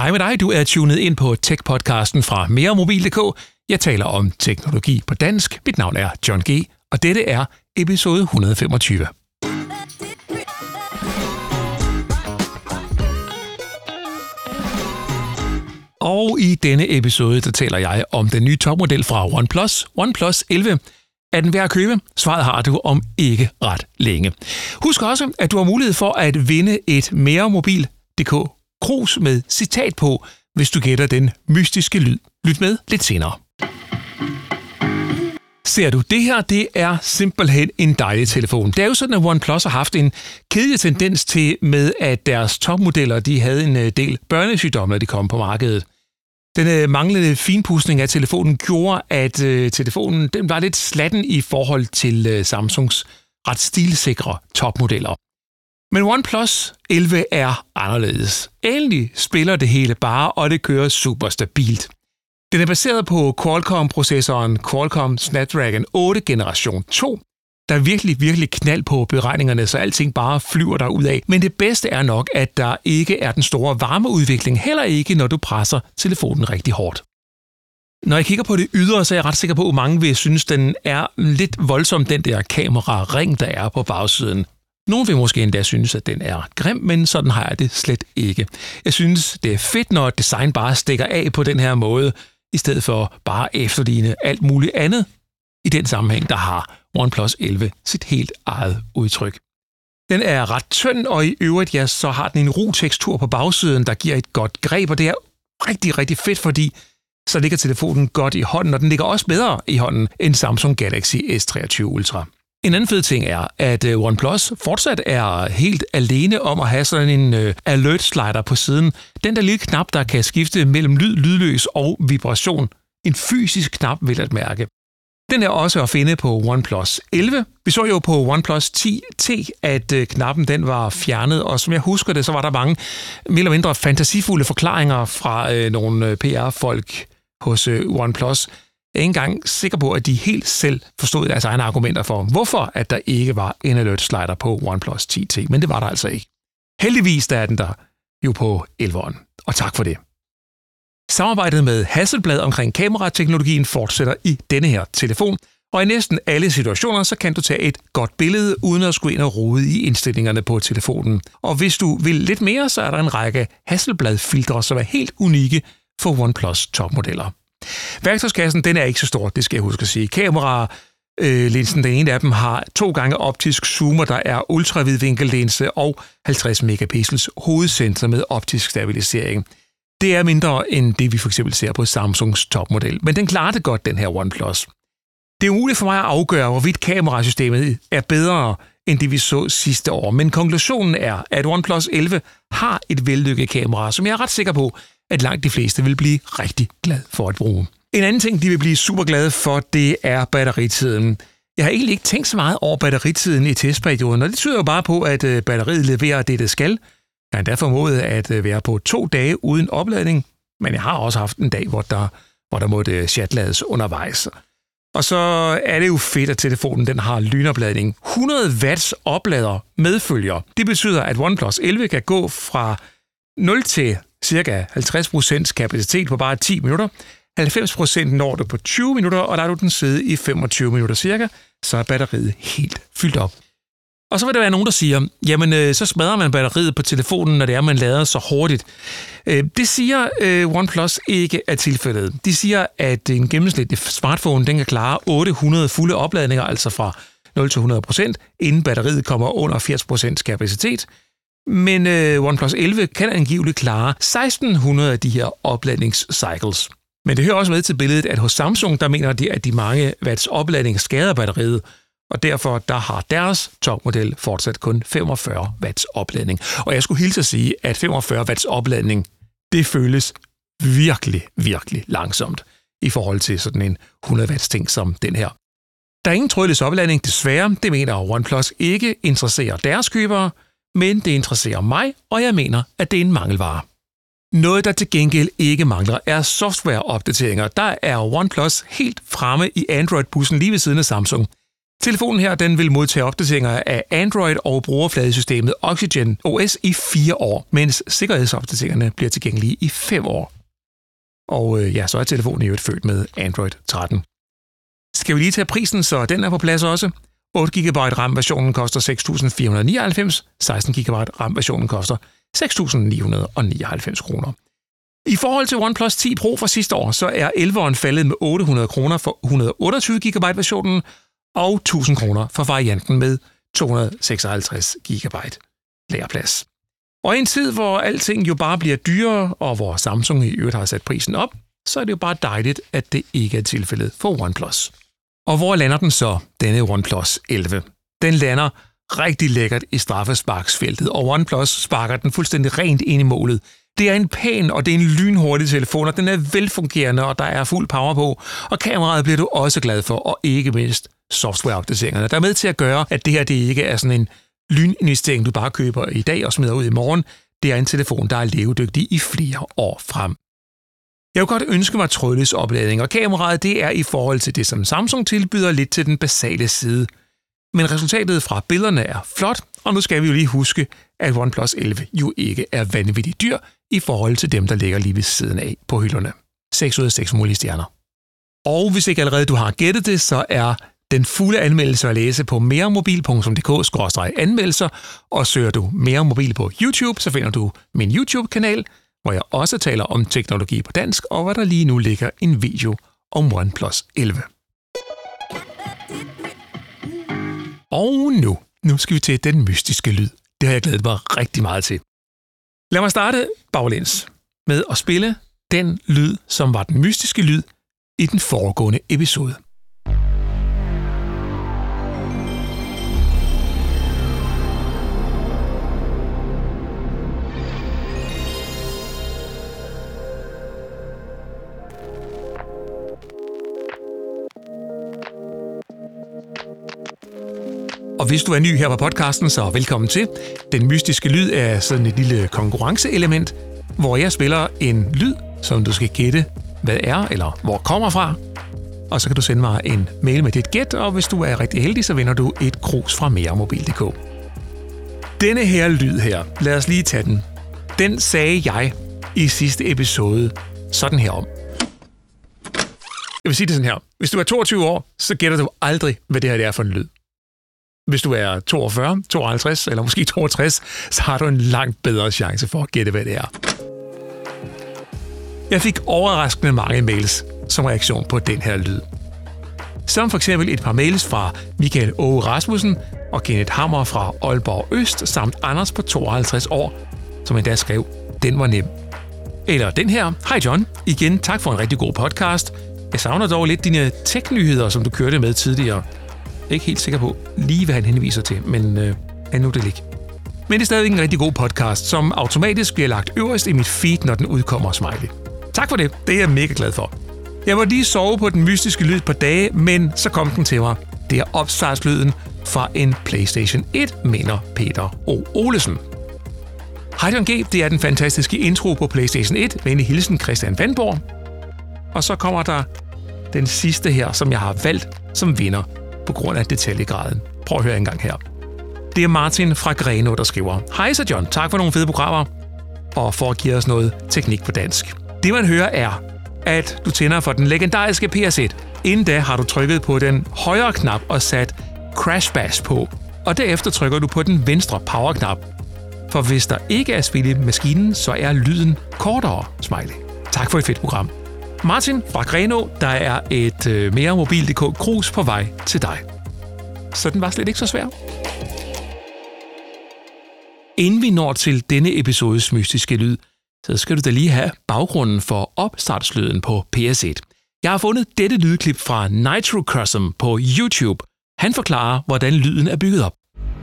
Hej med dig, du er tunet ind på Tech-podcasten fra meremobil.dk. Jeg taler om teknologi på dansk. Mit navn er John G., og dette er episode 125. Og i denne episode, der taler jeg om den nye topmodel fra OnePlus, OnePlus 11. Er den værd at købe? Svaret har du om ikke ret længe. Husk også, at du har mulighed for at vinde et mere mobil.dk krus med citat på, hvis du gætter den mystiske lyd. Lyt med lidt senere. Ser du, det her det er simpelthen en dejlig telefon. Det er jo sådan, at OnePlus har haft en kedelig tendens til med, at deres topmodeller de havde en øh, del børnesygdomme, når de kom på markedet. Den øh, manglende finpudsning af telefonen gjorde, at øh, telefonen den var lidt slatten i forhold til øh, Samsungs ret stilsikre topmodeller. Men OnePlus 11 er anderledes. Endelig spiller det hele bare, og det kører super stabilt. Den er baseret på Qualcomm-processoren Qualcomm Snapdragon 8 generation 2. Der er virkelig, virkelig knald på beregningerne, så alting bare flyver der ud af. Men det bedste er nok, at der ikke er den store varmeudvikling, heller ikke når du presser telefonen rigtig hårdt. Når jeg kigger på det ydre, så er jeg ret sikker på, at mange vil synes, den er lidt voldsom, den der kamera-ring, der er på bagsiden. Nogle vil måske endda synes, at den er grim, men sådan har jeg det slet ikke. Jeg synes, det er fedt, når et design bare stikker af på den her måde, i stedet for bare efterligne alt muligt andet. I den sammenhæng, der har OnePlus 11 sit helt eget udtryk. Den er ret tynd, og i øvrigt ja, så har den en ro tekstur på bagsiden, der giver et godt greb, og det er rigtig, rigtig fedt, fordi så ligger telefonen godt i hånden, og den ligger også bedre i hånden end Samsung Galaxy S23 Ultra. En anden fed ting er, at øh, OnePlus fortsat er helt alene om at have sådan en øh, alert slider på siden. Den der lille knap, der kan skifte mellem lyd, lydløs og vibration. En fysisk knap, vil at mærke. Den er også at finde på OnePlus 11. Vi så jo på OnePlus 10T, at øh, knappen den var fjernet, og som jeg husker det, så var der mange mere eller mindre fantasifulde forklaringer fra øh, nogle PR-folk hos øh, OnePlus, er ikke engang sikker på, at de helt selv forstod deres egne argumenter for, hvorfor at der ikke var en alert slider på OnePlus 10T, men det var der altså ikke. Heldigvis der er den der jo på 11'eren, og tak for det. Samarbejdet med Hasselblad omkring kamerateknologien fortsætter i denne her telefon, og i næsten alle situationer, så kan du tage et godt billede, uden at skulle ind og rode i indstillingerne på telefonen. Og hvis du vil lidt mere, så er der en række Hasselblad-filtre, som er helt unikke for OnePlus topmodeller. Værktøjskassen, den er ikke så stor, det skal jeg huske at sige. Kamera, øh, linsen, den ene af dem har to gange optisk zoomer, der er ultravidvinkellinse og 50 megapixels hovedsensor med optisk stabilisering. Det er mindre end det, vi for eksempel ser på Samsungs topmodel, men den klarer det godt, den her OnePlus. Det er umuligt for mig at afgøre, hvorvidt kamerasystemet er bedre end det, vi så sidste år, men konklusionen er, at OnePlus 11 har et vellykket kamera, som jeg er ret sikker på, at langt de fleste vil blive rigtig glad for at bruge. En anden ting, de vil blive super glade for, det er batteritiden. Jeg har egentlig ikke tænkt så meget over batteritiden i testperioden, og det tyder jo bare på, at øh, batteriet leverer det, det skal. Jeg har endda formået at øh, være på to dage uden opladning, men jeg har også haft en dag, hvor der, hvor der måtte øh, chatlades undervejs. Og så er det jo fedt, at telefonen den har lynopladning. 100 watts oplader medfølger. Det betyder, at OnePlus 11 kan gå fra 0 til cirka 50% kapacitet på bare 10 minutter. 90% når du på 20 minutter, og der er du den sidde i 25 minutter cirka, så er batteriet helt fyldt op. Og så vil der være nogen, der siger, jamen øh, så smadrer man batteriet på telefonen, når det er, man lader så hurtigt. Øh, det siger øh, OnePlus ikke er tilfældet. De siger, at en gennemsnitlig smartphone den kan klare 800 fulde opladninger, altså fra 0 til 100% inden batteriet kommer under 80% kapacitet. Men øh, OnePlus 11 kan angiveligt klare 1600 af de her opladningscycles. Men det hører også med til billedet, at hos Samsung, der mener de, at de mange watts opladning skader batteriet, og derfor der har deres topmodel fortsat kun 45 watts opladning. Og jeg skulle hilse at sige, at 45 watts opladning, det føles virkelig, virkelig langsomt i forhold til sådan en 100 watts ting som den her. Der er ingen trådløs opladning, desværre. Det mener OnePlus ikke interesserer deres købere, men det interesserer mig, og jeg mener, at det er en mangelvare. Noget, der til gengæld ikke mangler, er softwareopdateringer. Der er OnePlus helt fremme i Android-bussen lige ved siden af Samsung. Telefonen her den vil modtage opdateringer af Android og brugerfladesystemet Oxygen OS i fire år, mens sikkerhedsopdateringerne bliver tilgængelige i fem år. Og øh, ja, så er telefonen jo født med Android 13. Skal vi lige tage prisen, så den er på plads også? 8 GB RAM-versionen koster 6.499, 16 GB RAM-versionen koster 6.999 kroner. I forhold til OnePlus 10 Pro fra sidste år, så er 11'eren faldet med 800 kroner for 128 GB versionen og 1000 kroner for varianten med 256 GB lagerplads. Og i en tid, hvor alting jo bare bliver dyrere, og hvor Samsung i øvrigt har sat prisen op, så er det jo bare dejligt, at det ikke er tilfældet for OnePlus. Og hvor lander den så, denne OnePlus 11? Den lander rigtig lækkert i straffesparksfeltet, og OnePlus sparker den fuldstændig rent ind i målet. Det er en pæn og det er en lynhurtig telefon, og den er velfungerende, og der er fuld power på. Og kameraet bliver du også glad for, og ikke mindst softwareopdateringerne, der er med til at gøre, at det her det ikke er sådan en lyninvestering, du bare køber i dag og smider ud i morgen. Det er en telefon, der er levedygtig i flere år frem. Jeg kunne godt ønske mig trådløs opladning, og kameraet det er i forhold til det, som Samsung tilbyder lidt til den basale side. Men resultatet fra billederne er flot, og nu skal vi jo lige huske, at OnePlus 11 jo ikke er vanvittigt dyr i forhold til dem, der ligger lige ved siden af på hylderne. 6 ud af 6 mulige stjerner. Og hvis ikke allerede du har gættet det, så er den fulde anmeldelse at læse på meremobil.dk-anmeldelser, og søger du mere mobil på YouTube, så finder du min YouTube-kanal, hvor jeg også taler om teknologi på dansk, og hvor der lige nu ligger en video om OnePlus 11. Og nu, nu skal vi til den mystiske lyd. Det har jeg glædet mig rigtig meget til. Lad mig starte baglæns med at spille den lyd, som var den mystiske lyd i den foregående episode. Og hvis du er ny her på podcasten, så velkommen til. Den mystiske lyd er sådan et lille konkurrenceelement, hvor jeg spiller en lyd, som du skal gætte, hvad er eller hvor kommer fra. Og så kan du sende mig en mail med dit gæt, og hvis du er rigtig heldig, så vinder du et krus fra meremobil.dk. Denne her lyd her, lad os lige tage den. Den sagde jeg i sidste episode sådan her om. Jeg vil sige det sådan her. Hvis du er 22 år, så gætter du aldrig, hvad det her er for en lyd. Hvis du er 42, 52 eller måske 62, så har du en langt bedre chance for at gætte, hvad det er. Jeg fik overraskende mange mails som reaktion på den her lyd. Som for eksempel et par mails fra Michael Åge Rasmussen og Kenneth Hammer fra Aalborg Øst, samt Anders på 52 år, som endda skrev, den var nem. Eller den her, hej John, igen tak for en rigtig god podcast. Jeg savner dog lidt dine tech-nyheder, som du kørte med tidligere ikke helt sikker på lige, hvad han henviser til, men øh, han nu det ligge. Men det er stadig en rigtig god podcast, som automatisk bliver lagt øverst i mit feed, når den udkommer smiley. Tak for det, det er jeg mega glad for. Jeg var lige sove på den mystiske lyd på dage, men så kom den til mig. Det er opstartslyden fra en PlayStation 1, mener Peter O. Olesen. Hej G, det er den fantastiske intro på PlayStation 1 med en hilsen Christian Vandborg. Og så kommer der den sidste her, som jeg har valgt som vinder på grund af detaljegraden. Prøv at høre en gang her. Det er Martin fra Greno, der skriver, Hej så John, tak for nogle fede programmer, og for at give os noget teknik på dansk. Det man hører er, at du tænder for den legendariske PS1. Inden da har du trykket på den højre knap og sat Crash Bash på, og derefter trykker du på den venstre powerknap. For hvis der ikke er spil i maskinen, så er lyden kortere, smiley. Tak for et fedt program. Martin fra Greno, der er et øh, mere mobil.dk krus på vej til dig. Så den var slet ikke så svær. Inden vi når til denne episodes mystiske lyd, så skal du da lige have baggrunden for opstartslyden på PS1. Jeg har fundet dette lydklip fra Nitrocosm på YouTube. Han forklarer, hvordan lyden er bygget op.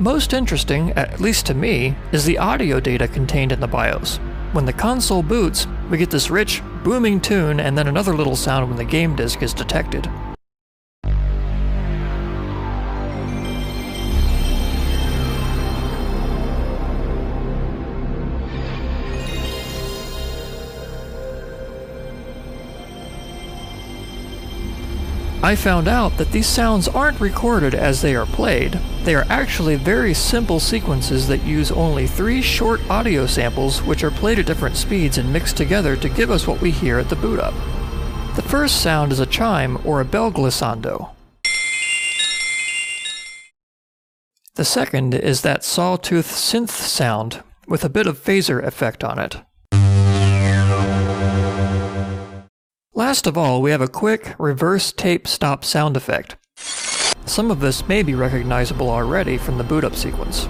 Most interesting, at least to me, is the audio data contained in the BIOS. When the console boots, we get this rich, booming tune and then another little sound when the game disc is detected. I found out that these sounds aren't recorded as they are played. They are actually very simple sequences that use only three short audio samples which are played at different speeds and mixed together to give us what we hear at the boot up. The first sound is a chime or a bell glissando. The second is that sawtooth synth sound with a bit of phaser effect on it. Last of all, we have a quick reverse tape stop sound effect. Some of this may be recognizable already from the boot up sequence.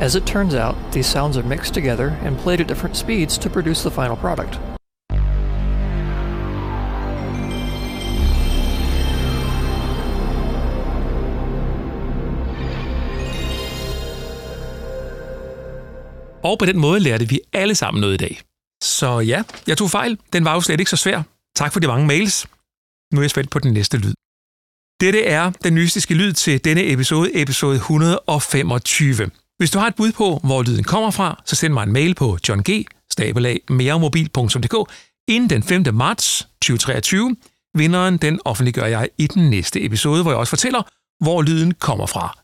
As it turns out, these sounds are mixed together and played at different speeds to produce the final product. Og på den måde lærte vi alle sammen noget i dag. Så ja, jeg tog fejl. Den var jo slet ikke så svær. Tak for de mange mails. Nu er jeg spændt på den næste lyd. Dette er den mystiske lyd til denne episode, episode 125. Hvis du har et bud på, hvor lyden kommer fra, så send mig en mail på johng inden den 5. marts 2023. Vinderen den offentliggør jeg i den næste episode, hvor jeg også fortæller, hvor lyden kommer fra.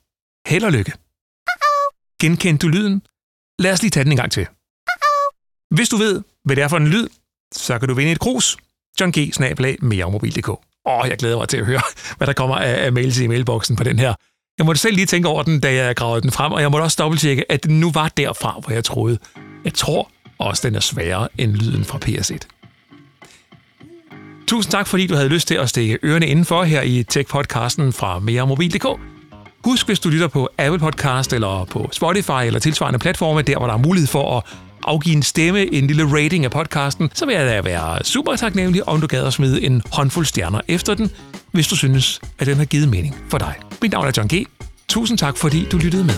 Held og lykke. Genkendte du lyden? Lad os lige tage den en gang til. Hvis du ved, hvad det er for en lyd, så kan du vinde et krus. John G. meremobil.dk. Åh, jeg glæder mig til at høre, hvad der kommer af mails i mailboksen på den her. Jeg måtte selv lige tænke over den, da jeg gravede den frem, og jeg måtte også dobbelttjekke, at den nu var derfra, hvor jeg troede. Jeg tror også, den er sværere end lyden fra PS1. Tusind tak, fordi du havde lyst til at stikke ørerne indenfor her i Tech-podcasten fra meremobil.dk. Husk, hvis du lytter på Apple Podcast eller på Spotify eller tilsvarende platforme, der hvor der er mulighed for at afgive en stemme, en lille rating af podcasten, så vil jeg da være super taknemmelig, om du gad at smide en håndfuld stjerner efter den, hvis du synes, at den har givet mening for dig. Mit navn er John G. Tusind tak, fordi du lyttede med.